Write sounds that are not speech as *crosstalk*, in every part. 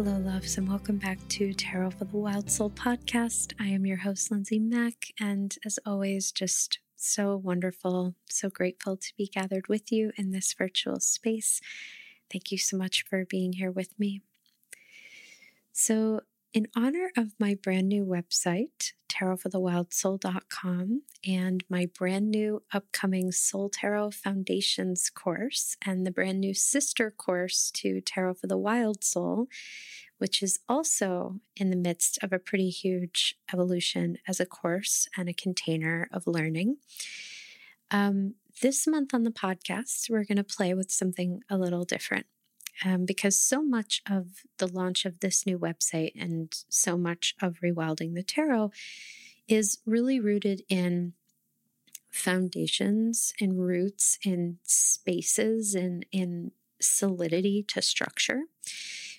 Hello, loves, and welcome back to Tarot for the Wild Soul podcast. I am your host, Lindsay Mack, and as always, just so wonderful, so grateful to be gathered with you in this virtual space. Thank you so much for being here with me. So, in honor of my brand new website, tarotforthewildsoul.com, and my brand new upcoming Soul Tarot Foundations course, and the brand new sister course to Tarot for the Wild Soul, which is also in the midst of a pretty huge evolution as a course and a container of learning. Um, this month on the podcast, we're going to play with something a little different um, because so much of the launch of this new website and so much of Rewilding the Tarot is really rooted in foundations and roots in spaces and in solidity to structure.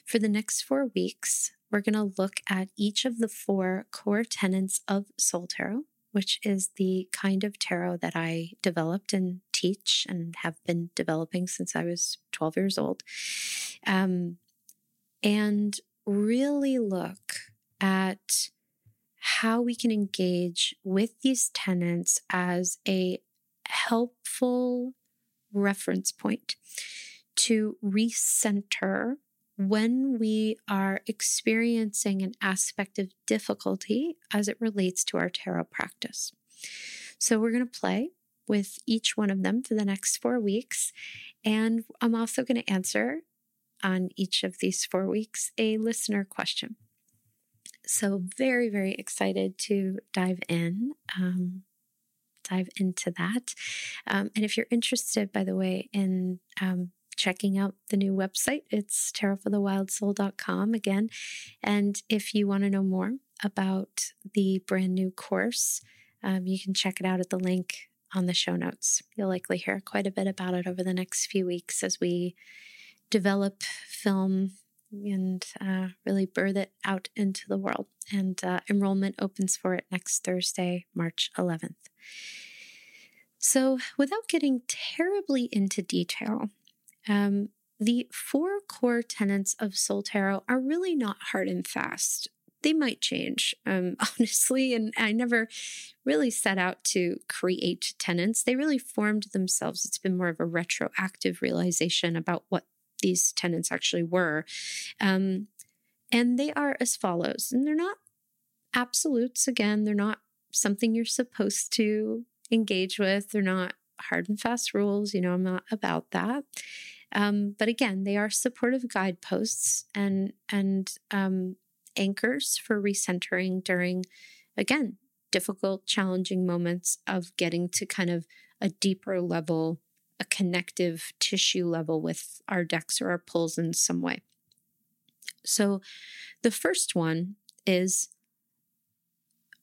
For the next four weeks, we're going to look at each of the four core tenets of Soul Tarot, which is the kind of tarot that I developed and teach and have been developing since I was 12 years old. Um, and really look at how we can engage with these tenants as a helpful reference point to recenter when we are experiencing an aspect of difficulty as it relates to our tarot practice. So, we're going to play with each one of them for the next four weeks. And I'm also going to answer on each of these four weeks a listener question. So, very, very excited to dive in. Um, dive into that. Um, and if you're interested, by the way, in um, checking out the new website. It's tarotforthewildsoul.com again. And if you want to know more about the brand new course, um, you can check it out at the link on the show notes. You'll likely hear quite a bit about it over the next few weeks as we develop, film, and uh, really birth it out into the world. And uh, enrollment opens for it next Thursday, March 11th. So, without getting terribly into detail, um, the four core tenets of Soul Tarot are really not hard and fast. They might change, um, *laughs* honestly, and I never really set out to create tenants. They really formed themselves. It's been more of a retroactive realization about what these tenants actually were. Um, and they are as follows, and they're not absolutes. Again, they're not something you're supposed to engage with. They're not hard and fast rules. You know, I'm not about that. Um, but again, they are supportive guideposts and and um, anchors for recentering during, again, difficult, challenging moments of getting to kind of a deeper level, a connective tissue level with our decks or our pulls in some way. So, the first one is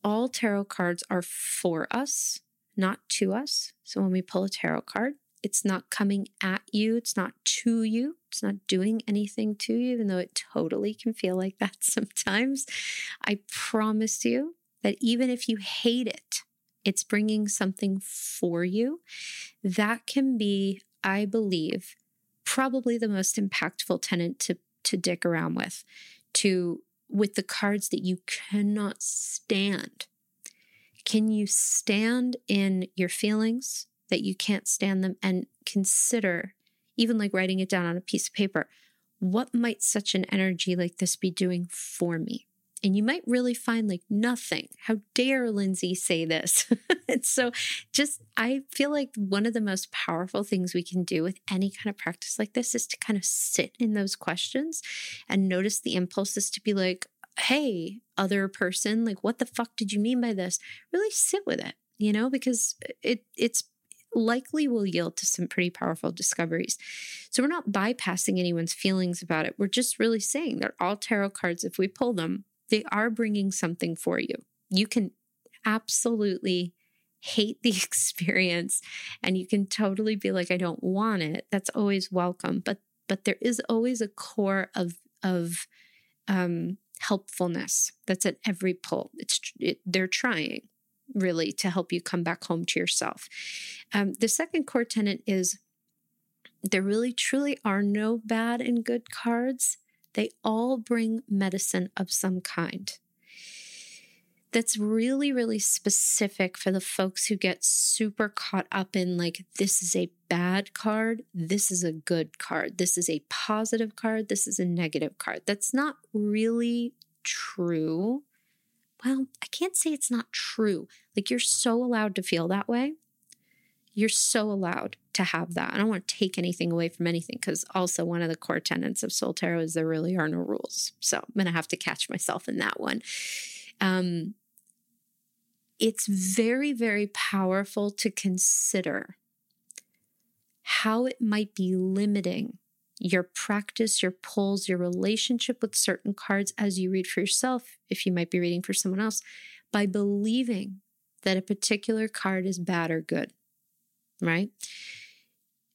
all tarot cards are for us, not to us. So, when we pull a tarot card, it's not coming at you, it's not to you, it's not doing anything to you, even though it totally can feel like *laughs* that sometimes. I promise you that even if you hate it, it's bringing something for you. That can be, I believe, probably the most impactful tenant to, to dick around with, to with the cards that you cannot stand. Can you stand in your feelings? That you can't stand them and consider, even like writing it down on a piece of paper, what might such an energy like this be doing for me? And you might really find like nothing. How dare Lindsay say this? *laughs* so, just I feel like one of the most powerful things we can do with any kind of practice like this is to kind of sit in those questions and notice the impulses to be like, hey, other person, like, what the fuck did you mean by this? Really sit with it, you know, because it it's likely will yield to some pretty powerful discoveries. So we're not bypassing anyone's feelings about it. We're just really saying that all tarot cards, if we pull them, they are bringing something for you. You can absolutely hate the *laughs* experience and you can totally be like I don't want it. That's always welcome, but but there is always a core of of um helpfulness that's at every pull. It's it, they're trying really to help you come back home to yourself. Um, the second core tenet is there really truly are no bad and good cards. They all bring medicine of some kind. That's really, really specific for the folks who get super caught up in like, this is a bad card, this is a good card, this is a positive card, this is a negative card. That's not really true. Well, I can't say it's not true. Like, you're so allowed to feel that way. You're so allowed to have that. I don't want to take anything away from anything because also one of the core tenets of Soul Tarot is there really are no rules. So I'm going to have to catch myself in that one. Um, it's very, very powerful to consider how it might be limiting your practice, your pulls, your relationship with certain cards as you read for yourself, if you might be reading for someone else, by believing that a particular card is bad or good right?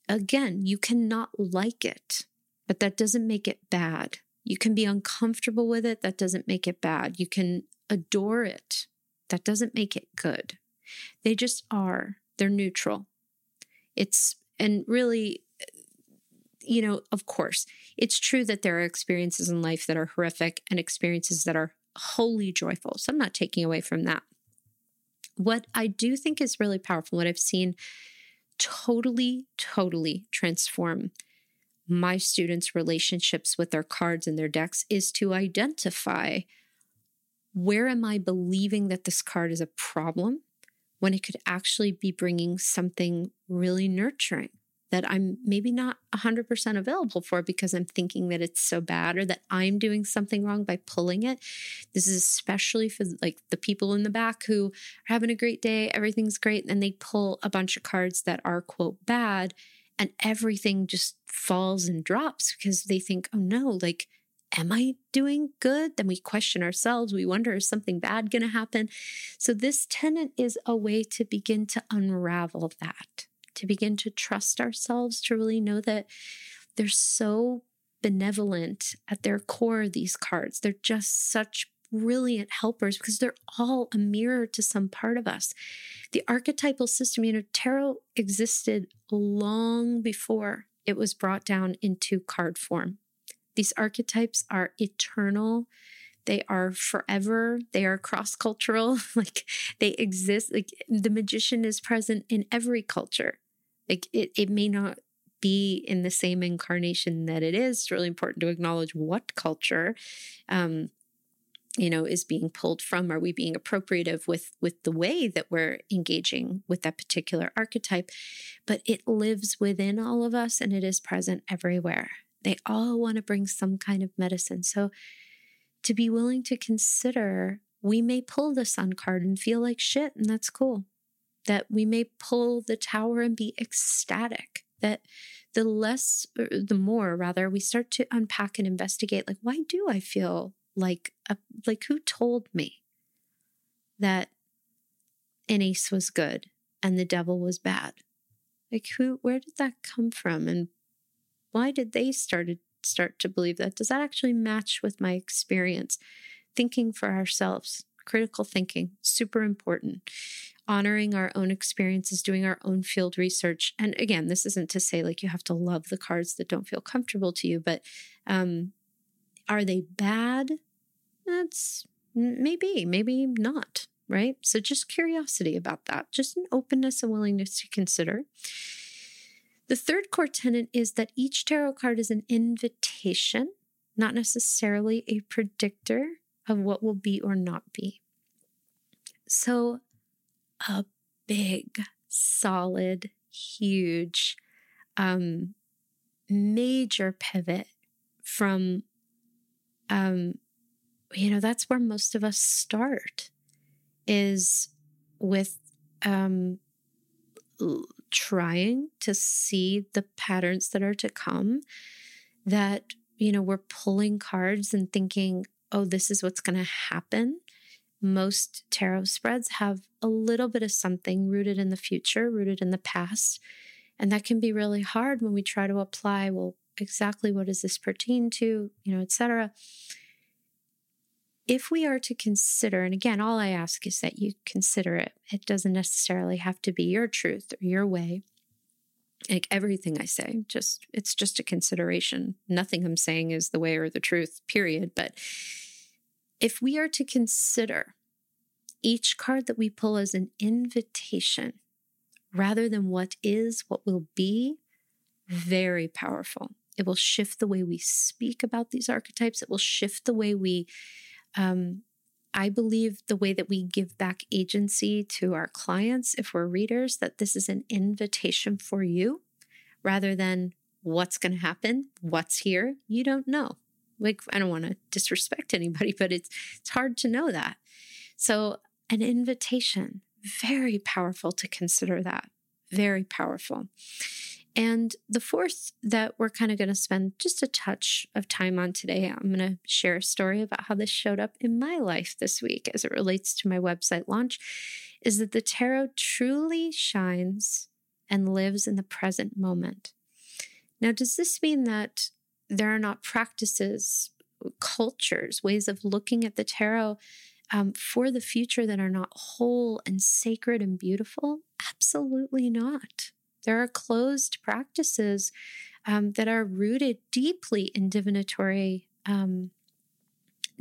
Again, you cannot like it, but that doesn't make it bad. You can be uncomfortable with it, that doesn't make it bad. You can adore it, that doesn't make it good. They just are, they're neutral. It's, and really, you know, of course, it's true that there are experiences in life that are horrific and experiences that are wholly joyful. So I'm not taking away from that. What I do think is really powerful, what I've seen totally, totally transform my students' relationships with their cards and their decks is to identify where am I believing that this card is a problem when it could actually be bringing something really nurturing that I'm maybe not 100% available for because I'm thinking that it's so bad or that I'm doing something wrong by pulling it. This is especially for like the people in the back who are having a great day, everything's great, and they pull a bunch of cards that are quote bad and everything just falls and drops because they think, "Oh no, like am I doing good? Then we question ourselves. We wonder, is something bad going to happen? So, this tenet is a way to begin to unravel that to begin to trust ourselves, to really know that they're so benevolent at their core, these cards. They're just such brilliant helpers because they're all a mirror to some part of us. The archetypal system, you know, tarot existed long before it was brought down into card form. These archetypes are eternal. They are forever. They are cross cultural. *laughs* like they exist. Like the magician is present in every culture. Like it, it may not be in the same incarnation that it is. It's really important to acknowledge what culture, um, you know, is being pulled from. Are we being appropriative with with the way that we're engaging with that particular archetype? But it lives within all of us, and it is present everywhere. They all want to bring some kind of medicine. So, to be willing to consider, we may pull the sun card and feel like shit, and that's cool that we may pull the tower and be ecstatic. That the less, er, the more rather, we start to unpack and investigate like, why do I feel like, a, like who told me that an ace was good and the devil was bad? Like, who, where did that come from? And why did they started start to believe that? Does that actually match with my experience? Thinking for ourselves, critical thinking, super important honoring our own experiences, doing our own field research. And again, this isn't to say like you have to love the cards that don't feel comfortable to you, but um, are they bad? That's maybe, maybe not, right? So just curiosity about that, just an openness and willingness to consider. The third core tenet is that each tarot card is an invitation, not necessarily a predictor of what will be or not be. So a big, solid, huge, um, major pivot from, um, you know, that's where most of us start is with um, trying to see the patterns that are to come that, you know, we're pulling cards and thinking, oh, this is what's going to happen most tarot spreads have a little bit of something rooted in the future, rooted in the past. And that can be really hard when we try to apply, well, exactly what does this pertain to, you know, etc. If we are to consider, and again, all I ask is that you consider it, it doesn't necessarily have to be your truth or your way. like everything I say, just it's just a consideration. Nothing I'm saying is the way or the truth, period. But if we are to consider each card that we pull as an invitation rather than what is, what will be, very powerful. It will shift the way we speak about these archetypes. It will shift the way we, um, I believe, the way that we give back agency to our clients if we're readers, that this is an invitation for you rather than what's going to happen, what's here, you don't know. Like, I don't want to disrespect anybody, but it's, it's hard to know that. So, an invitation, very powerful to consider that. Very powerful. And the fourth that we're kind of going to spend just a touch of time on today, I'm going to share a story about how this showed up in my life this week as it relates to my website launch, is that the tarot truly shines and lives in the present moment. Now, does this mean that there are not practices, cultures, ways of looking at the tarot um, for the future that are not whole and sacred and beautiful? Absolutely not. There are closed practices um, that are rooted deeply in divinatory um,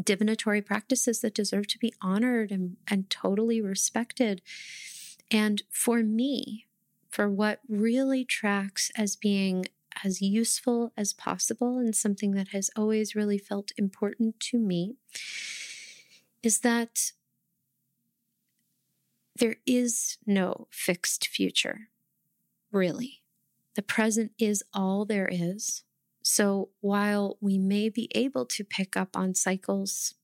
divinatory practices that deserve to be honored and, and totally respected. And for me, for what really tracks as being as useful as possible and something that has always really felt important to me is that there is no fixed future really. The present is all there is. So while we may be able to pick up on cycles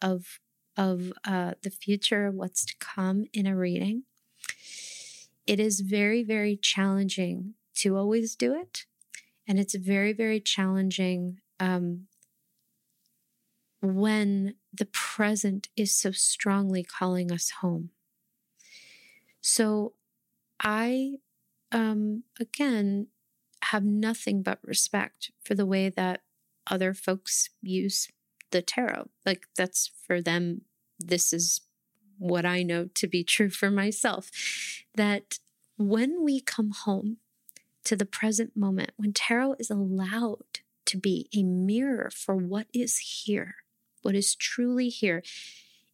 of of uh, the future, what's to come in a reading, it is very very challenging to always do it, and it's very very challenging um, when the present is so strongly calling us home. So I um, again, have nothing but respect for the way that other folks use the tarot. Like, that's for them, this is what I know to be *laughs* true for myself. That when we come home to the present moment, when tarot is allowed to be a mirror for what is here, what is truly here,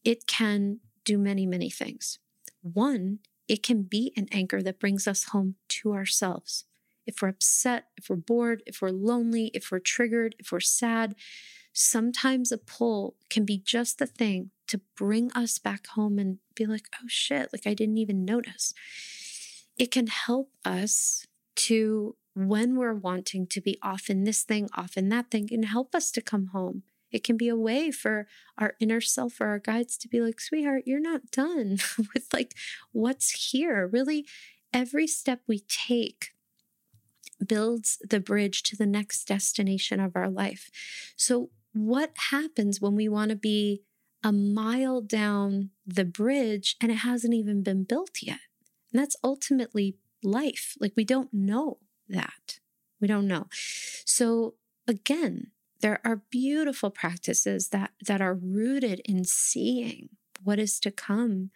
it can do many, many things. One it can be an anchor that brings us home to ourselves. If we're upset, if we're bored, if we're lonely, if we're triggered, if we're sad, sometimes a pull can be just the thing to bring us back home and be like, oh shit, like I didn't even notice. It can help us to, when we're wanting to be off in this thing, off in that thing, can help us to come home it can be a way for our inner self or our guides to be like, sweetheart, you're not done *laughs* with like what's here. Really, every step we take builds the bridge to the next destination of our life. So, what happens when we want to be a mile down the bridge and it hasn't even been built yet? And that's ultimately life. Like, we don't know that. We don't know. So, again, there are beautiful practices that that are rooted in seeing what is to come.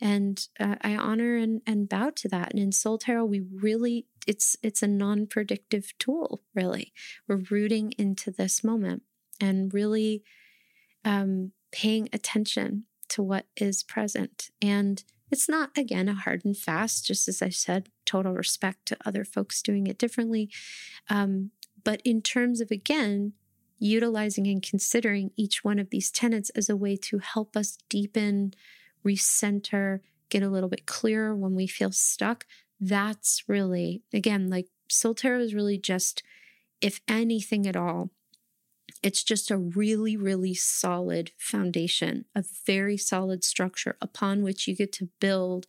And uh, i honor and, and bow to that. And in soul tarot we really it's it's a non-predictive tool really. We're rooting into this moment and really um, paying attention to what is present. And it's not again a hard and fast just as i said total respect to other folks doing it differently. Um, but in terms of again utilizing and considering each one of these tenets as a way to help us deepen, recenter, get a little bit clearer when we feel stuck. That's really, again, like Soul Tarot is really just, if anything at all, it's just a really, really solid foundation, a very solid structure upon which you get to build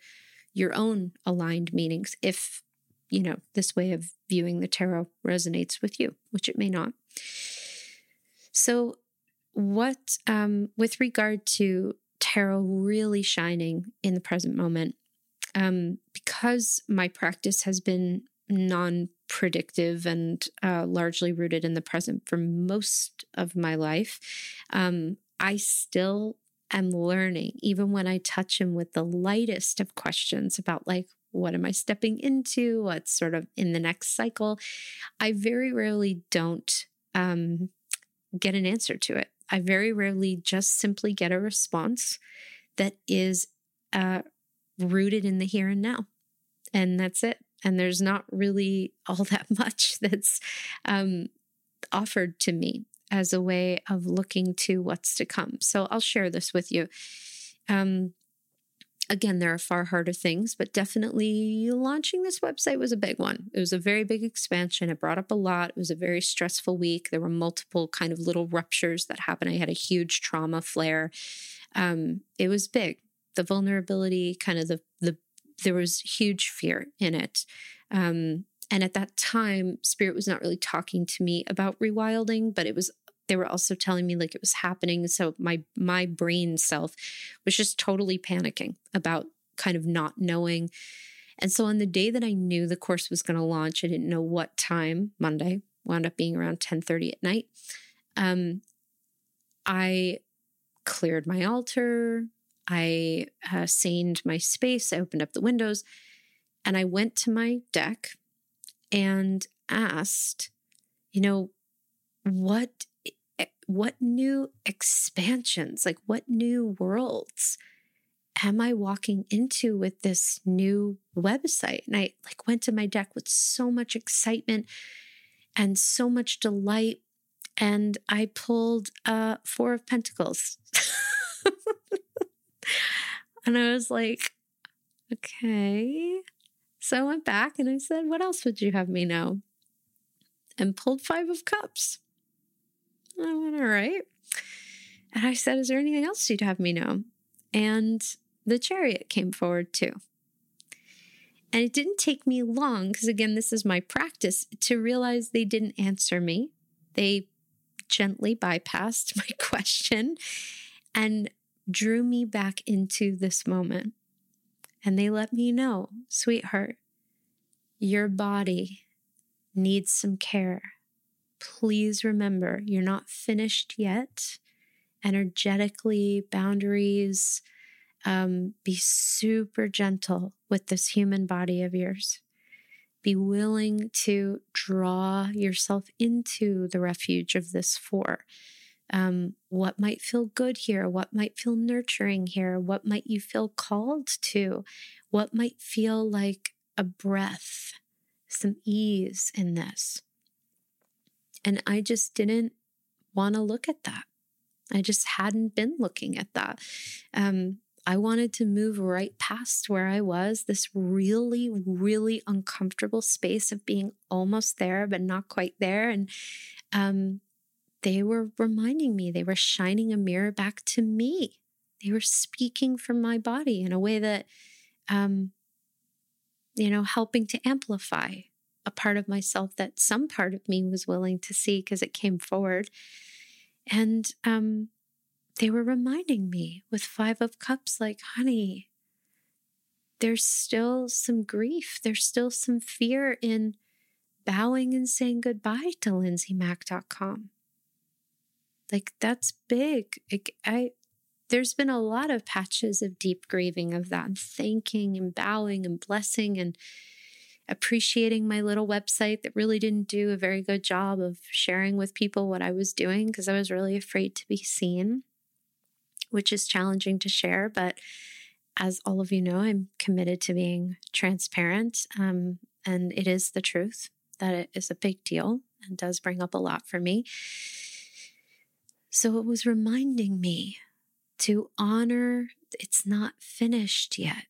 your own aligned meanings if, you know, this way of viewing the tarot resonates with you, which it may not. So, what, um, with regard to tarot really shining in the present moment, um, because my practice has been non predictive and uh, largely rooted in the present for most of my life, um, I still am learning, even when I touch him with the lightest of questions about, like, what am I stepping into? What's sort of in the next cycle? I very rarely don't um, get an answer to it. I very rarely just simply get a response that is uh, rooted in the here and now. And that's it. And there's not really *laughs* all that much that's um, offered to me as a way of looking to what's to come. So I'll share this with you. Um, again, there are far harder things, but definitely launching this website was a big one. It was a very big expansion. It brought up a lot. It was a very stressful week. There were multiple kind of little ruptures that happened. I had a huge trauma flare. Um, it was big. The vulnerability, kind of the the there was huge fear in it. Um, and at that time, Spirit was not really talking to me about rewilding, but it was they were also telling me like it was happening. So my my brain self was just totally panicking about kind of not knowing. And so on the day that i knew the course was going to launch i didn't know what time monday wound up being around 10.30 at night um, i cleared my altar. I uh, saned my space. I opened up the windows and i went to my deck and asked you know what what new expansions, like what new worlds am I walking into with this new website? And I like went to my deck with so much excitement and so much delight. And I pulled uh four of pentacles. *laughs* and I was like, okay. So I went back and I said, what else would you have me know? And pulled five of cups. I went, all right. And I said, Is there anything else you'd have me know? And the chariot came forward too. And it didn't take me long, because again, this is my practice, to realize they didn't answer me. They gently bypassed *laughs* my question and drew me back into this moment. And they let me know, sweetheart, your body needs some care please remember you're not finished yet. Energetically, boundaries, um, be super gentle with this human body of yours. Be willing to draw yourself into the refuge of this four. Um, what might feel good here? What might feel nurturing here? What might you feel called to? What might feel like a breath, some ease in this? And I just didn't want to look at that. I just hadn't been looking at that. Um, I wanted to move right past where I was, this really, really uncomfortable space of being almost there, but not quite there. And um, they were reminding me, they were shining a mirror back to me. They were speaking from my body in a way that, um, you know, helping to amplify a part of myself that some part of me was willing to see because it came forward. And um, they were reminding me with Five of Cups, like, honey, there's still some grief. There's still some fear in bowing and saying goodbye to lindsaymack.com. Like, that's big. Like, I, there's been a lot of patches of deep grieving of that and thanking and bowing and blessing and appreciating my little website that really didn't do a very good job of sharing with people what I was doing because I was really afraid to be seen, which is challenging to share. But as all of you know, I'm committed to being transparent. Um, and it is the truth that it is a big deal and does bring up a lot for me. So it was reminding me to honor it's not finished yet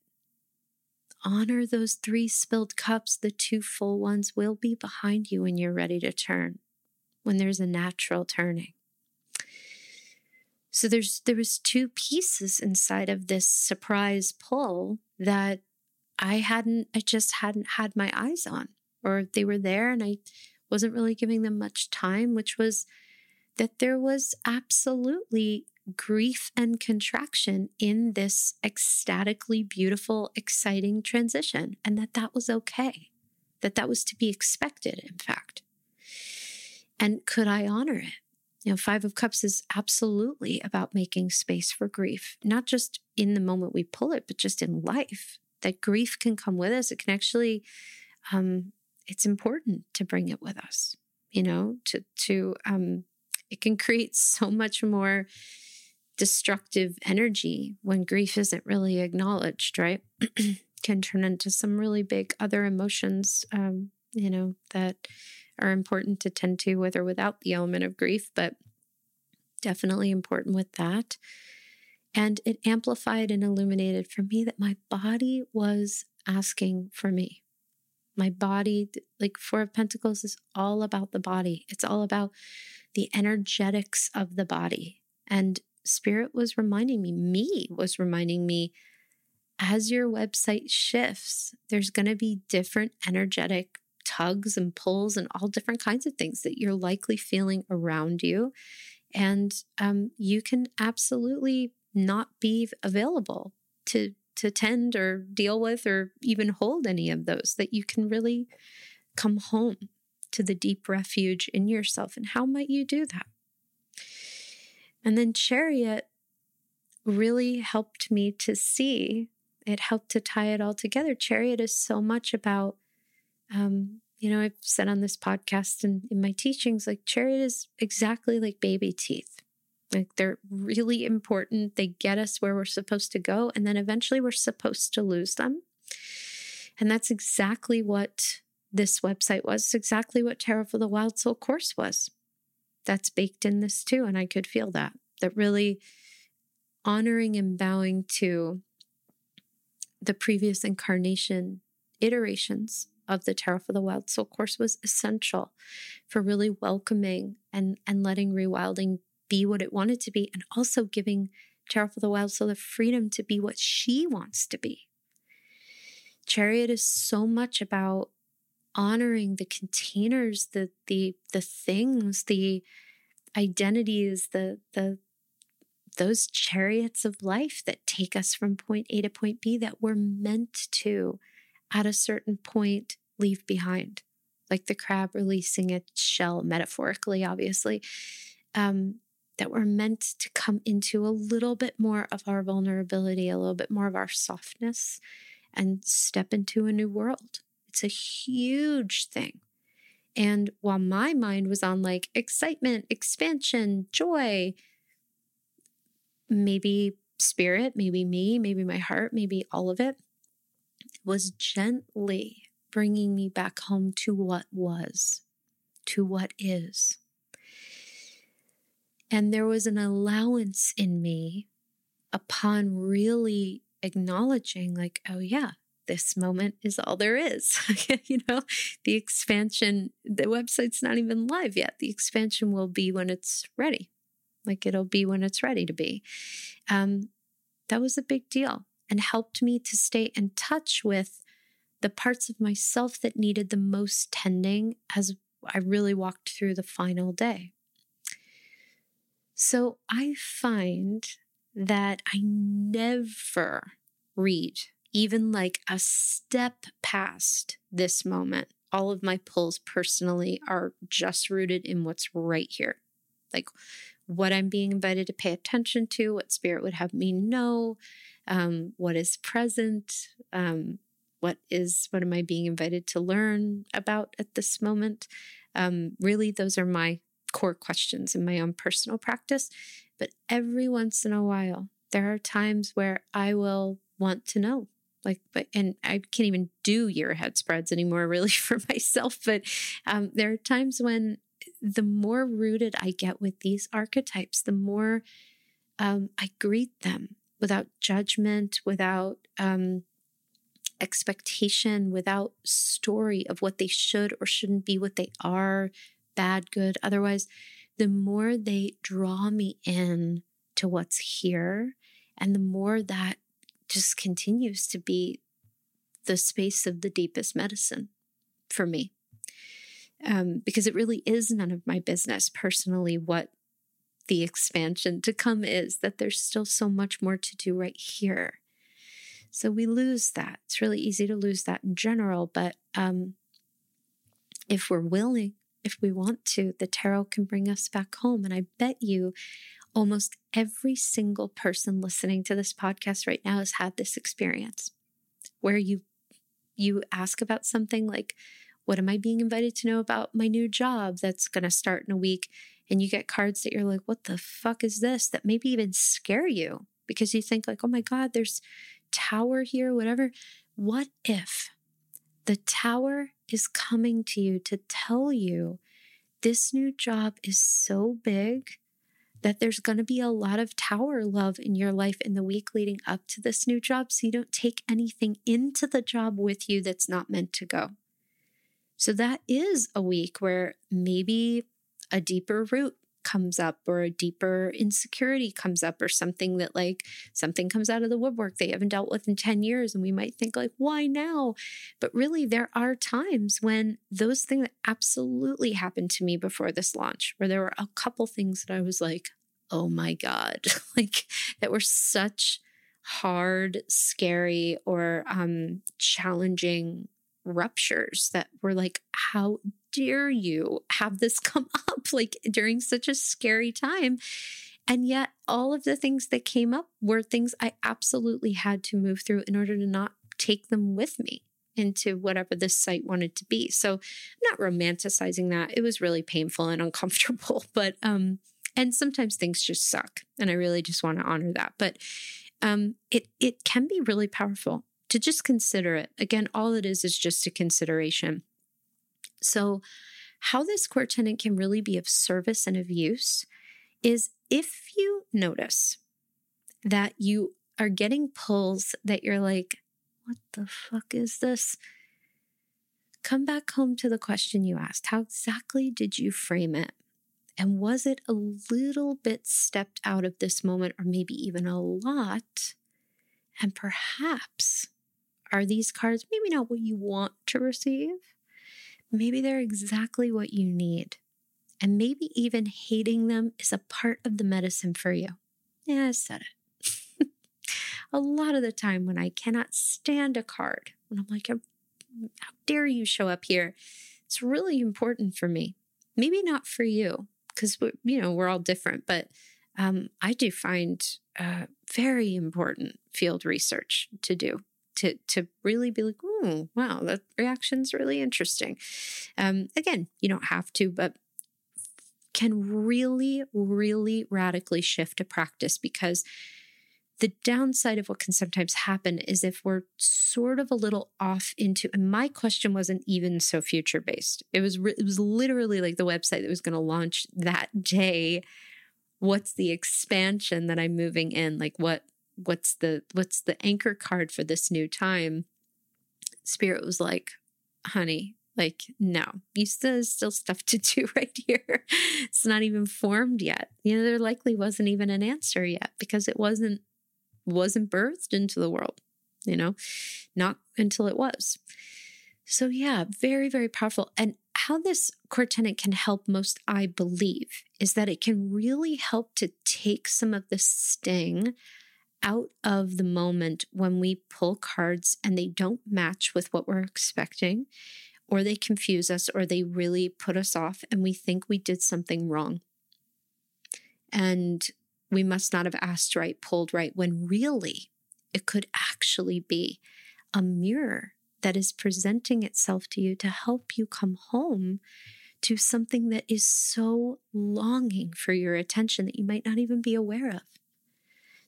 honor those three spilled cups. The two full ones will be behind you when you're ready to turn, when there's a natural turning. So there's there was two pieces inside of this surprise pull that I hadn't I just hadn't had my eyes on or they were there and I wasn't really giving them much time which was that there was absolutely grief and contraction in this ecstatically beautiful, exciting transition, and that that was okay, that that was to be expected, in fact. And could I honor it? You know, Five of Cups is absolutely about making space for grief, not just in the moment we pull it, but just in life. that grief can come with us. It can actually, um, it's important to bring it with us, you know, to, to, um, it can create so much more destructive energy when grief isn't really acknowledged, right? *clears throat* can turn into some really big other emotions, um, you know, that are important to tend to with or without the element of grief, but definitely important with that. And it amplified and illuminated for me that my body was asking for me. My body, like Four of Pentacles, is all about the body. It's all about the energetics of the body. And Spirit was reminding me, me was reminding me, as your website shifts, there's going to be different energetic tugs and pulls and all different kinds of things that you're likely feeling around you. And um, you can absolutely not be available to to tend or deal with or even hold any of those that you can really come home to the deep refuge in yourself and how might you do that and then chariot really helped me to see it helped to tie it all together chariot is so much about um, you know i've said on this podcast and in my teachings like chariot is exactly like baby teeth like they're really important. They get us where we're supposed to go. And then eventually we're supposed to lose them. And that's exactly what this website was. It's exactly what Tarot for the Wild Soul course was. That's baked in this too. And I could feel that. That really honoring and bowing to the previous incarnation iterations of the Tarot for the Wild Soul course was essential for really welcoming and, and letting rewilding be what it wanted to be and also giving Tarot for the Wild Soul the freedom to be what she wants to be. Chariot is so much about honoring the containers, the the the things, the identities, the the those chariots of life that take us from point A to point B that we're meant to at a certain point leave behind. Like the crab releasing its shell, metaphorically, obviously. Um, that we're meant to come into a little bit more of our vulnerability, a little bit more of our softness, and step into a new world. It's a huge thing. And while my mind was on like excitement, expansion, joy, maybe spirit, maybe me, maybe my heart, maybe all of it was gently bringing me back home to what was, to what is. And there was an allowance in me upon really acknowledging, like, oh, yeah, this moment is all there is. *laughs* you know, the expansion, the website's not even live yet. The expansion will be when it's ready. Like it'll be when it's ready to be. Um, that was a big deal and helped me to stay in touch with the parts of myself that needed the most tending as I really walked through the final day. So I find that I never read even like a step past this moment. All of my pulls personally are just rooted in what's right here. Like what I'm being invited to pay attention to, what spirit would have me know, um, what is present, um, what is what am I being invited to learn about at this moment. Um, really, those are my core questions in my own personal practice. But every once in a while, there are times where I will want to know. Like, but, and I can't even do year ahead spreads anymore, really, *laughs* for myself. But um, there are times when the more rooted I get with these archetypes, the more um, I greet them without judgment, without um, expectation, without story of what they should or shouldn't be, what they are, bad, good, otherwise, the more they draw me in to what's here, and the more that just continues to be the space of the deepest medicine for me. Um, because it really is none of my business personally what the expansion to come is, that there's still so much more to do right here. So we lose that. It's really easy to lose that in general, but um, if we're willing if we want to, the tarot can bring us back home. And I bet you almost every single person listening to this podcast right now has had this experience. where you you ask about something like what am I being invited to know about my new job that's going to start in a week? And you get cards that you're like, what the fuck is this? That maybe even scare you because you think, like, oh my God, there's tower here, whatever. What if the tower is coming to you to tell you this new job is so big that there's going to be a lot of tower love in your life in the week leading up to this new job. So you don't take anything into the job with you that's not meant to go. So that is a week where maybe a deeper root comes up or a deeper insecurity comes up or something that like something comes out of the woodwork they haven't dealt with in 10 years and we might think like why now? But really there are times when those things absolutely happened to me before this launch where there were a couple things that I was like oh my god *laughs* like that were such hard scary or um challenging ruptures that were like, how dare you have this *laughs* come up like during such a scary time? And yet, all of the things that came up were things I absolutely had to move through in order to not take them with me into whatever this site wanted to be. So, I'm not romanticizing that. It was really painful and *laughs* uncomfortable, but um and sometimes things just suck, and I really just want to honor that. But um it it can be really powerful to just consider it. Again, all it is is just a consideration. So, how this core tenant can really be of service and of use is if you notice that you are getting pulls that you're like, what the fuck is this? Come back home to the question you asked. How exactly did you frame it? And was it a little bit stepped out of this moment, or maybe even a lot? And perhaps are these cards maybe not what you want to receive? Maybe they're exactly what you need. And maybe even hating them is a part of the medicine for you. Yeah, I said it. *laughs* a lot of the time when I cannot stand a card, when I'm like, how dare you show up here? It's really important for me. Maybe not for you, because you know we're all different. But um, I do find uh, very important field research to do to to really be like, oh, wow, that reaction's really interesting. Um, again, you don't have to, but can really, really radically shift a practice because the downside of what can sometimes happen is if we're sort of a little off into and my question wasn't even so future based it was it was literally like the website that was going to launch that day what's the expansion that i'm moving in like what what's the what's the anchor card for this new time? Spirit was like honey like no you still still stuff to do *laughs* right here. It's not even formed yet. You know there likely wasn't even an answer yet because it wasn't wasn't birthed into the world you know not until it was. So yeah very very powerful. And how this core tenet can help most i believe is that it can really help to take some of the sting out of the moment when we pull cards and they don't match with what we're expecting, or they confuse us, or they really put us off, and we think we did something wrong. And we must not have asked right, pulled right, when really it could actually be a mirror that is presenting itself to you to help you come home to something that is so longing for your attention that you might not even be aware of.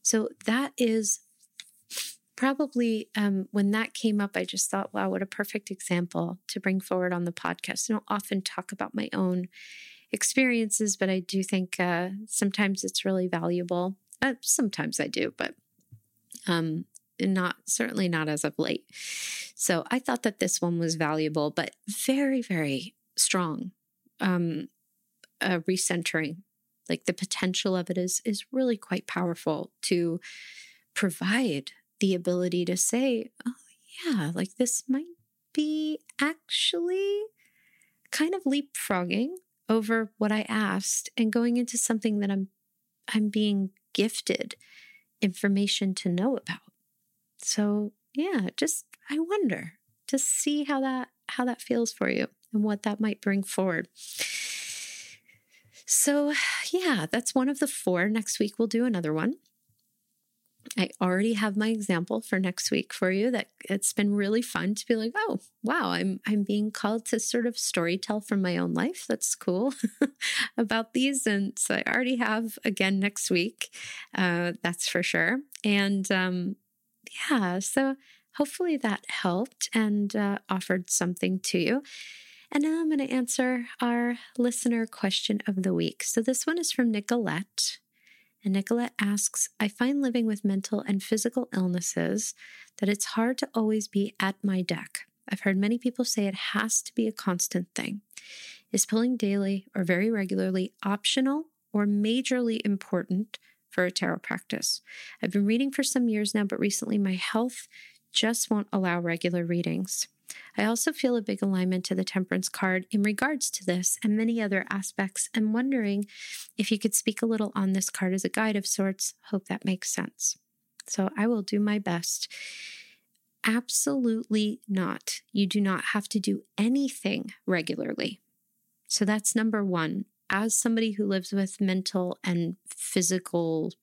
So that is probably um, when that came up, I just thought, wow, what a perfect example to bring forward on the podcast. I don't often talk about my own experiences, but I do think uh, sometimes it's really valuable. Uh, sometimes I do, but um, not certainly not as of late. So I thought that this one was valuable, but very, very strong. Um, uh, recentering like the potential of it is is really quite powerful to provide the ability to say oh yeah like this might be actually kind of leapfrogging over what i asked and going into something that i'm i'm being gifted information to know about. So yeah just i wonder to see how that how that feels for you and what that might bring forward so, *sighs* yeah, that's one of the four. Next week, we'll do another one. I already have my example for next week for you that it's been really fun to be like, oh, wow, I'm I'm being called to sort of storytell from my own life. That's cool *laughs* about these. And so I already have again next week. Uh, that's for sure. And um, yeah, so hopefully that helped and uh, offered something to you. And now I'm going to answer our listener question of the week. So this one is from Nicolette. And Nicolette asks I find living with mental and physical illnesses that it's hard to always be at my deck. I've heard many people say it has to be a constant thing. Is pulling daily or very regularly optional or majorly important for a tarot practice? I've been reading for some years now, but recently my health just won't allow regular readings. I also feel a big alignment to the temperance card in regards to this and many other aspects. I'm wondering if you could speak a little on this card as a guide of sorts. Hope that makes sense. So I will do my best. Absolutely not. You do not have to do anything regularly. So that's number one. As somebody who lives with mental and physical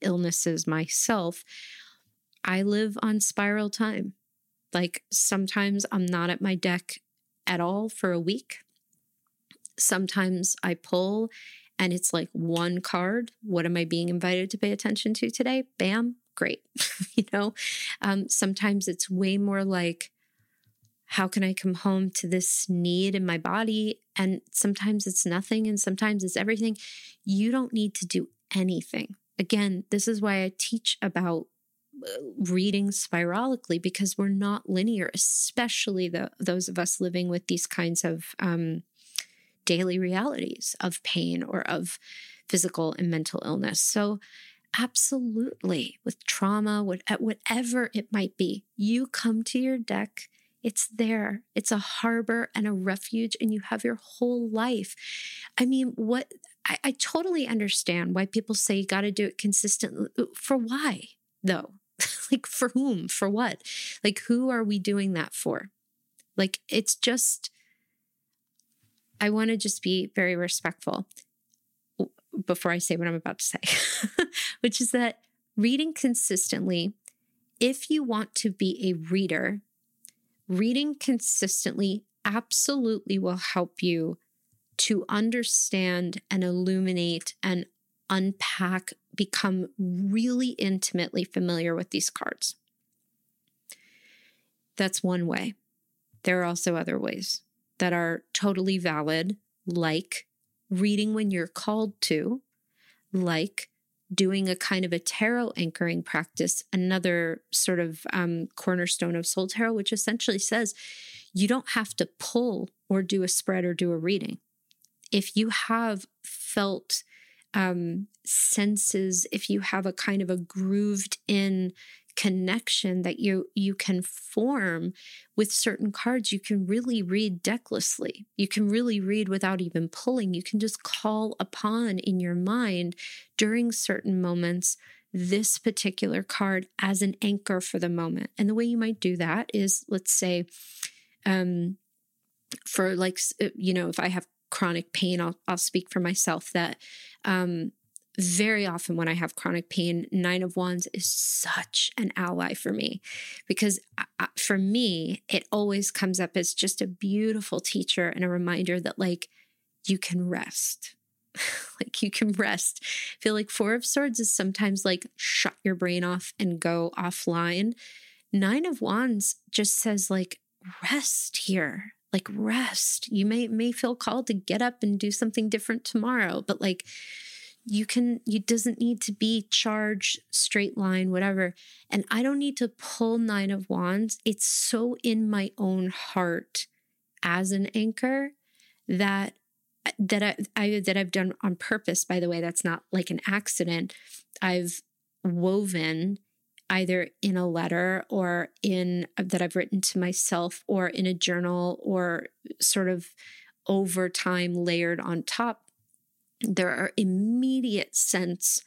illnesses myself, I live on spiral time. Like sometimes I'm not at my deck at all for a week. Sometimes I pull and it's like one card. What am I being invited to pay attention to today? Bam, great. *laughs* you know, um, sometimes it's way more like, how can I come home to this need in my body? And sometimes it's nothing, and sometimes it's everything. You don't need to do anything. Again, this is why I teach about reading spiralically because we're not linear, especially the, those of us living with these kinds of um, daily realities of pain or of physical and mental illness. So, absolutely, with trauma, whatever it might be, you come to your deck. It's there. It's a harbor and a refuge, and you have your whole life. I mean, what I, I totally understand why people say you got to do it consistently. For why, though? *laughs* like for whom? For what? Like who are we doing that for? Like it's just I want to just be very respectful before I say what I'm about to say, *laughs* which is that reading consistently, if you want to be a reader, reading consistently absolutely will help you to understand and illuminate and unpack, become really intimately familiar with these cards. That's one way. There are also other ways that are totally valid, like reading when you're called to, like doing a kind of a tarot anchoring practice, another sort of um, cornerstone of soul tarot, which essentially says you don't have to pull or do a spread or do a reading. If you have felt um, senses, if you have a kind of a grooved in connection that you you can form with certain cards you can really read decklessly. You can really read without even pulling. You can just call upon in your mind during certain moments this particular card as an anchor for the moment. And the way you might do that is let's say um for like you know if i have chronic pain, I'll, I'll speak for myself that um, very often when I have chronic pain, Nine of Wands is such an ally for me because I, for me, it always comes up as just a beautiful teacher and a reminder that, like, you can rest. *laughs* like, you can rest. I feel like Four of Swords is sometimes like shut your brain off and go offline. Nine of Wands just says, like, rest here like rest. You may may feel called to get up and do something different tomorrow, but like you can you doesn't need to be charge straight line whatever. And i don't need to pull nine of wands. It's so in my own heart as an anchor that that I, I that i've done on purpose by the way. That's not like an accident. I've woven either in a letter or in that I've written to myself or in a journal or sort of over time layered on top. There are immediate sense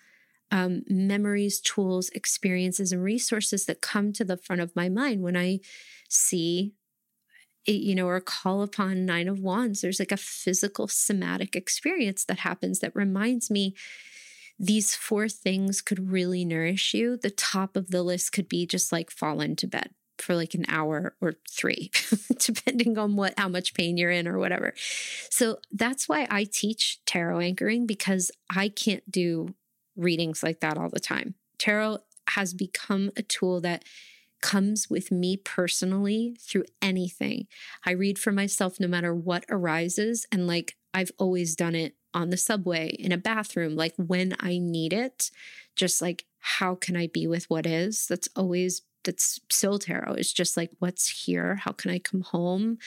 um, memories, tools, experiences, and resources that come to the front of my mind when I see you know, or call upon Nine of Wands. There's like a physical somatic experience that happens that reminds me these four things could really nourish you, the top of the list could be just like fall into bed for like an hour or three, *laughs* depending on what how much pain you're in or whatever. So that's why I teach tarot anchoring because I can't do readings like that all the time. Tarot has become a tool that comes with me personally through anything. I read for myself no matter what arises. And like I've always done it on the subway, in a bathroom, like when I need it, just like how can I be with what is? That's always that's still tarot. It's just like what's here? How can I come home?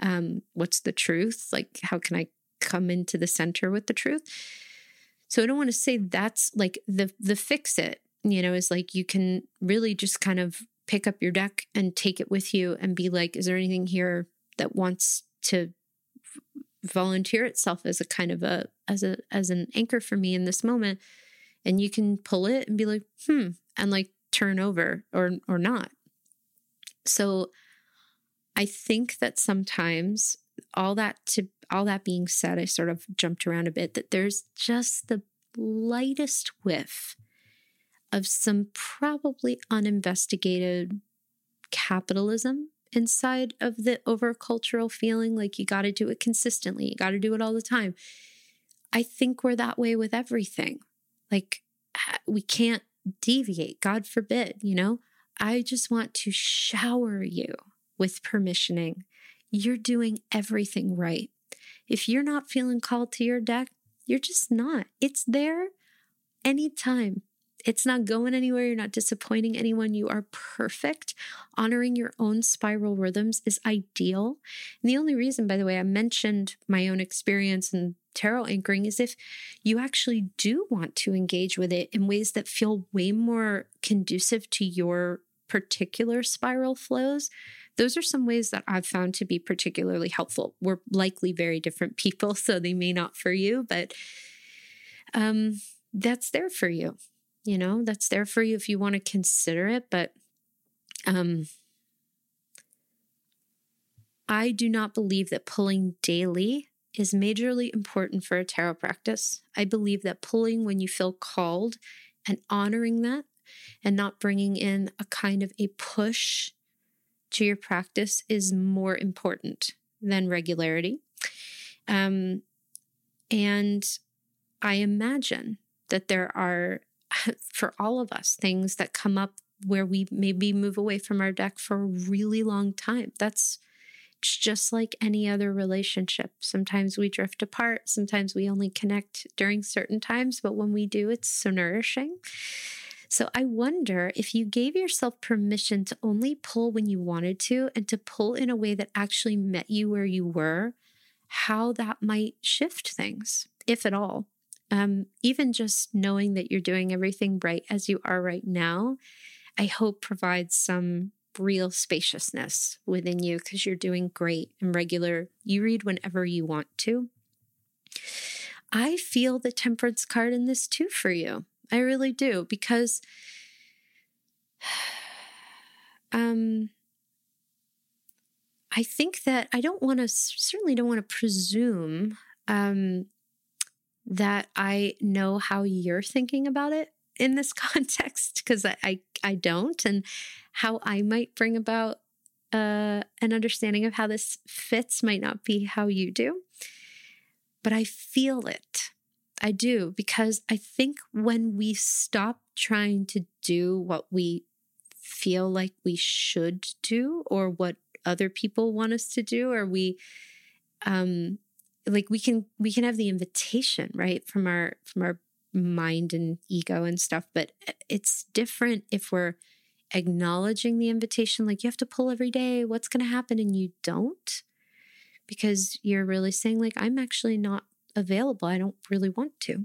Um, what's the truth? Like how can I come into the center with the truth? So I don't want to say that's like the the fix it, you know, is like you can really just kind of pick up your deck and take it with you and be like, is there anything here that wants to volunteer itself as a kind of a as a as an anchor for me in this moment? And you can pull it and be like, hmm, and like turn over or or not. So I think that sometimes all that to all that being said, I sort of jumped around a bit that there's just the lightest whiff of some probably uninvestigated capitalism inside of the overcultural feeling like you got to do it consistently, you got to do it all the time. I think we're that way with everything. Like we can't deviate, God forbid, you know? I just want to shower you with permissioning. You're doing everything right. If you're not feeling called to your deck, you're just not. It's there anytime. It's not going anywhere. You're not disappointing anyone. You are perfect. Honoring your own spiral rhythms is ideal. And the only reason, by the way, I mentioned my own experience and tarot anchoring is if you actually do want to engage with it in ways that feel way more conducive to your particular spiral flows. Those are some ways that I've found to be particularly helpful. We're likely very different people, *laughs* so they may not for you, but um, that's there for you you know that's there for you if you want to consider it but um i do not believe that pulling daily is majorly important for a tarot practice. I believe that pulling when you feel called and honoring that and not bringing in a kind of a push to your practice is more important than regularity. Um and i imagine that there are *laughs* for all of us things that come up where we maybe move away from our deck for a really long time. That's just like any other relationship. Sometimes we drift apart, sometimes we only connect during certain times, but when we do, it's so nourishing. So I wonder if you gave yourself permission to only pull when you wanted to and to pull in a way that actually met you where you were, how that might shift things, if at all um, even just knowing that you're doing everything right as you are right now, I hope provides some real spaciousness within you because you're doing great and regular. You read whenever you want to. I feel the temperance card in this too for you. I really do because *sighs* um I think that I don't want to certainly don't want to presume um that I know how you're thinking about it in this *laughs* context because I, I, I don't, and how I might bring about uh, an understanding of how this fits might not be how you do, but I feel it. I do because I think when we stop trying to do what we feel like we should do or what other people want us to do, or we um, like we can we can have the invitation right from our from our mind and ego and stuff but uh, it's different if we're acknowledging the invitation like you have to pull every day what's going to happen and you don't because you're really saying like i'm actually not available i don't really want to.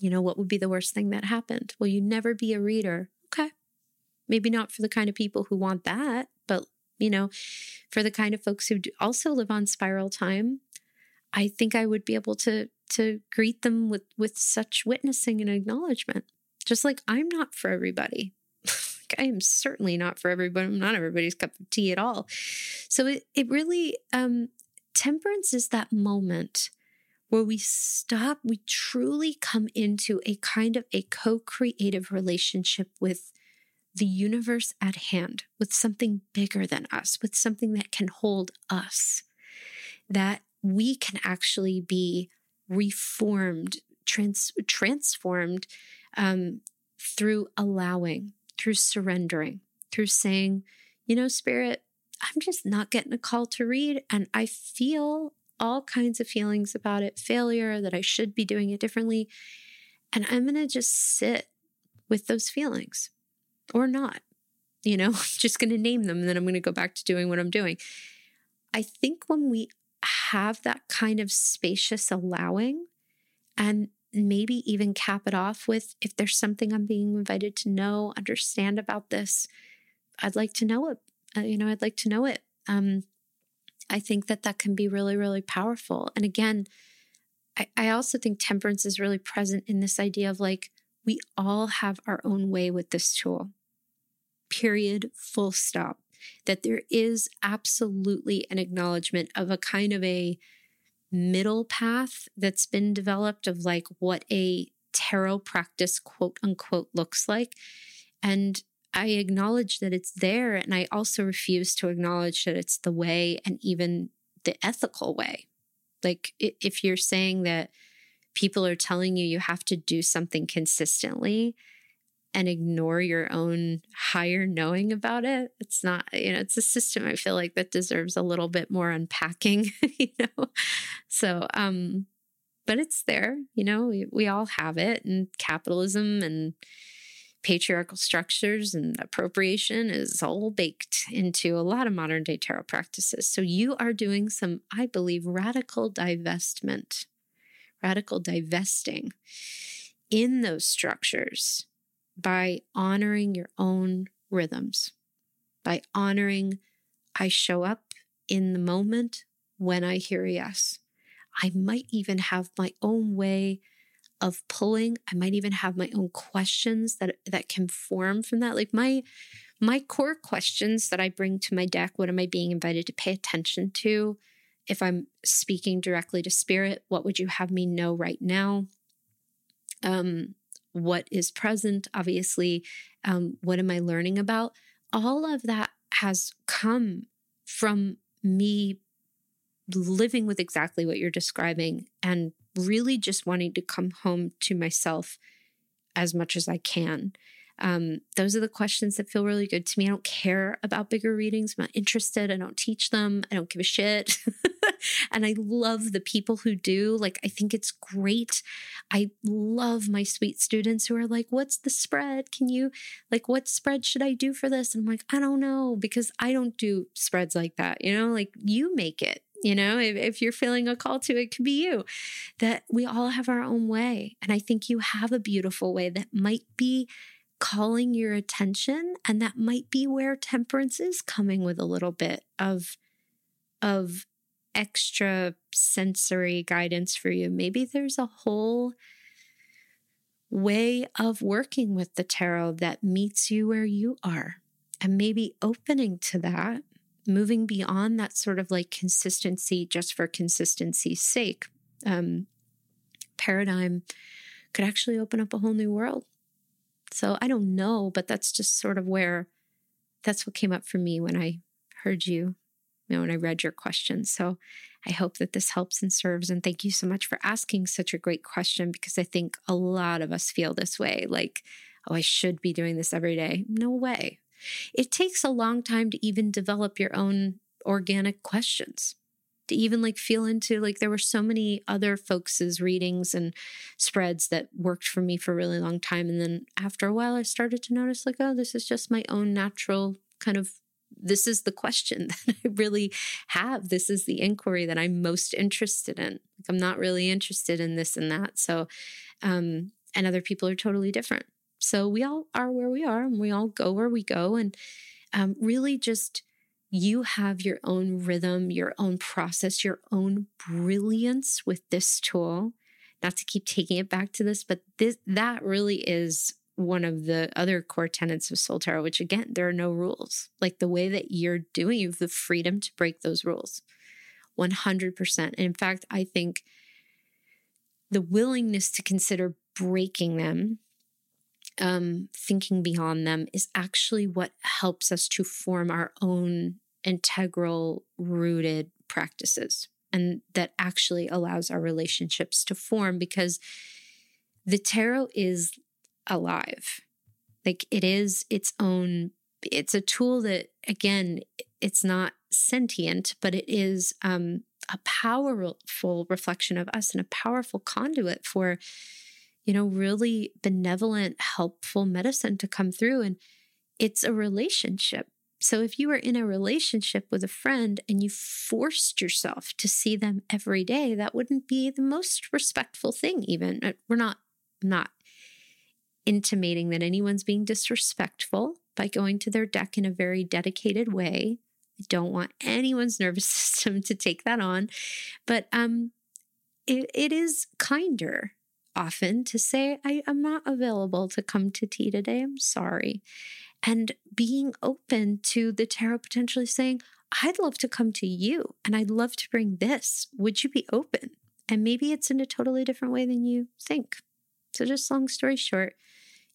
You know what would be the worst thing that happened? Will you never be a reader. Okay. Maybe not for the kind of people who want that but you know for the kind of folks who also live on spiral time I think I would be able to to greet them with with such witnessing and acknowledgement. Just like I'm not for everybody. *laughs* I am certainly not for everybody. I'm not everybody's cup of tea at all. So it it really um temperance is that moment where we stop, we truly come into a kind of a co creative relationship with the universe at hand, with something bigger than us, with something that can hold us, that we can actually be reformed, trans- transformed um, through allowing, through surrendering, through saying, you know, Spirit, I'm just not getting a call to read. And I feel all kinds of feelings about it failure, that I should be doing it differently. And I'm going to just sit with those feelings or not. You know, *laughs* I'm just going to name them and then I'm going to go back to doing what I'm doing. I think when we have that kind of spacious allowing and maybe even cap it off with if there's something I'm being invited to know, understand about this, I'd like to know it. Uh, you know, I'd like to know it. Um, I think that that can be really, really powerful. And again, I, I also think temperance is really present in this idea of like, we all have our own way with this tool. Period, full stop. That there is absolutely an acknowledgement of a kind of a middle path that's been developed of like what a tarot practice, quote unquote, looks like. And I acknowledge that it's there. And I also refuse to acknowledge that it's the way and even the ethical way. Like, if you're saying that people are telling you you have to do something consistently and ignore your own higher knowing about it, it's not, you know, it's a system I feel like that deserves a little bit more unpacking, *laughs* you know? So, um, but it's there, you know, we, we all have it and capitalism and, patriarchal structures and appropriation is all baked into a lot of modern day tarot practices. So you are doing some, I believe, radical divestment, radical divesting in those structures by honoring your own rhythms, by honoring I show up in the moment when I hear yes. I might even have my own way of pulling. I might even have my own questions that that can form from that. Like my my core questions that I bring to my deck, what am I being invited to pay attention to? If I'm speaking directly to spirit, what would you have me know right now? Um, what is present? Obviously, um, what am I learning about? All of that has come from me living with exactly what you're describing and really just wanting to come home to myself as much as I can. Um, those are the questions that feel really good to me. I don't care about bigger readings. I'm not interested. I don't teach them. I don't give a shit. *laughs* *laughs* and I love the people who do. Like, I think it's great. I love my sweet students who are like, What's the spread? Can you, like, what spread should I do for this? And I'm like, I don't know because I don't do spreads like that. You know, like, you make it. You know, if, if you're feeling a call to it, could be you. That we all have our own way. And I think you have a beautiful way that might be calling your attention. And that might be where temperance is coming with a little bit of, of extra sensory guidance for you. Maybe there's a whole way of working with the tarot that meets you where you are. And maybe opening to that moving beyond that sort of like consistency just for consistency's sake um, paradigm could actually open up a whole new world. So I don't know, but that's just sort of where that's what came up for me when I heard you, know, when I read your question. So I hope that this helps and serves. And thank you so much for asking such a great question because I think a lot of us feel this way like, oh, I should be doing this every day. No way. It takes a long time to even develop your own organic questions to even like feel into like there were so many other folks' readings and spreads that worked for me for a really long time and then after a while i started to notice like oh this is just my own natural kind of this is the question *laughs* that i really have this is the inquiry that i'm most interested in like i'm not really interested in this and that so um and other people are totally different so we all are where we are and we all go where we go. And um, really just you have your own rhythm, your own process, your own brilliance with this tool. Not to keep taking it back to this, but this that really is one of the other core tenets of Soul Tarot, which again, there are no rules. Like the way that you're doing, you have the freedom to break those rules 100%. And in fact, I think the willingness to consider breaking them, um, thinking beyond them, is actually what helps us to form our own integral, rooted practices. And that actually allows our relationships to form because the tarot is alive. Like it is its own, it's a tool that, again, it's not sentient, but it is um, a powerful reflection of us and a powerful conduit for, you know, really benevolent, helpful medicine to come through. And it's a relationship. So if you were in a relationship with a friend and you forced yourself to see them every day, that wouldn't be the most respectful thing, even. We're not, not intimating that anyone's being disrespectful by going to their deck in a very dedicated way. I don't want anyone's *laughs* nervous system to take that on. But um, it, it is kinder often to say, I, I'm not available to come to tea today. I'm sorry and being open to the tarot potentially saying, I'd love to come to you and I'd love to bring this. Would you be open? And maybe it's in a totally different way than you think. So, just long story short,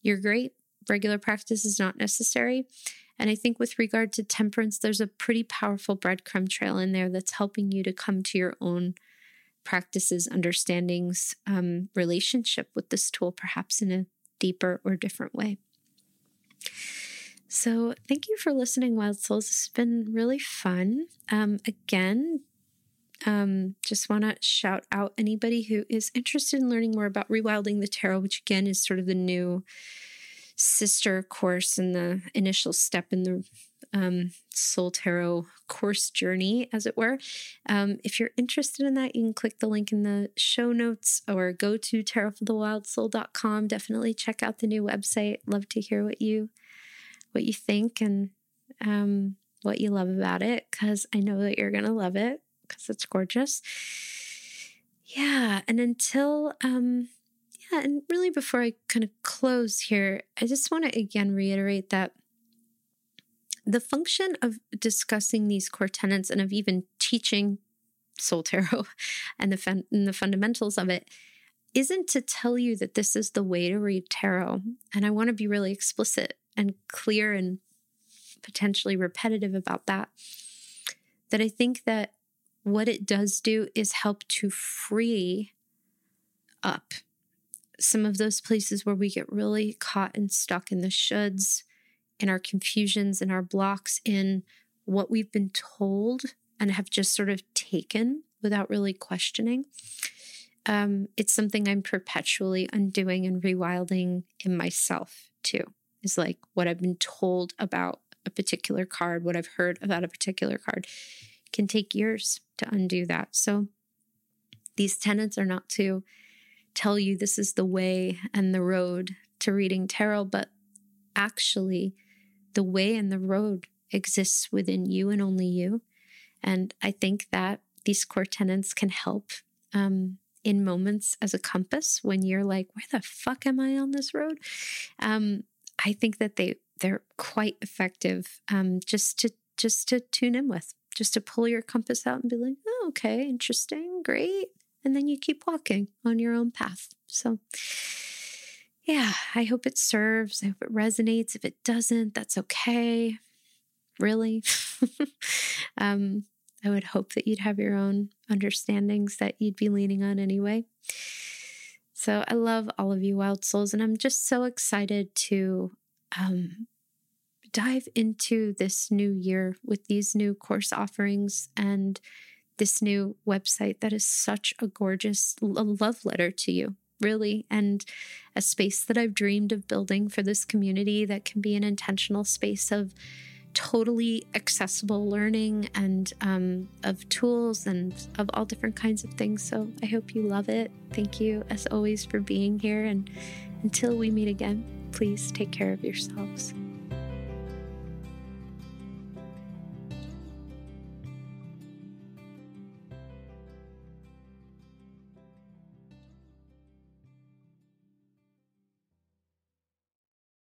you're great. Regular practice is not necessary. And I think with regard to temperance, there's a pretty powerful breadcrumb trail in there that's helping you to come to your own practices, understandings, um, relationship with this tool, perhaps in a deeper or different way. So, thank you for listening, Wild Souls. It's been really fun. Um, again, um, just want to shout out anybody who is interested in learning more about rewilding the tarot, which again is sort of the new sister course and the initial step in the um, Soul Tarot course journey, as it were. Um, if you're interested in that, you can click the link in the show notes or go to tarotforthewildsoul.com. Definitely check out the new website. Love to hear what you what you think and um, what you love about it because I know that you're to love it because it's gorgeous. Yeah. And until, um, yeah, and really before I kind of close here, I just want to again reiterate that the function of discussing these core tenets and of even teaching soul tarot *laughs* and the, fun- and the fundamentals of it isn't to tell you that this is the way to read tarot. And I want to be really explicit and clear and potentially repetitive about that. That I think that what it does do is help to free up some of those places where we get really caught and stuck in the shoulds, in our confusions, in our blocks, in what we've been told and have just sort of taken without really questioning. Um, it's something I'm perpetually undoing and rewilding in myself too is like what I've been told about a particular card, what I've heard about a particular card can take years to undo that. So these tenets are not to tell you this is the way and the road to reading tarot, but actually the way and the road exists within you and only you. And I think that these core tenets can help um, in moments as a compass when you're like, where the fuck am I on this road? Um, I think that they they're quite effective um, just to just to tune in with, just to pull your compass out and be like, oh, okay, interesting, great, and then you keep walking on your own path. So. Yeah, I hope it serves. I hope it resonates. If it doesn't, that's okay. Really. *laughs* um, I would hope that you'd have your own understandings that you'd be leaning on anyway. So I love all of you wild souls, and I'm just so excited to um, dive into this new year with these new course offerings and this new website that is such a gorgeous love letter to you, really, and a space that I've dreamed of building for this community that can be an intentional space of totally accessible learning and um, of tools and of all different kinds of things. So I hope you love it. Thank you, as always, for being here. And until we meet again, please take care of yourselves.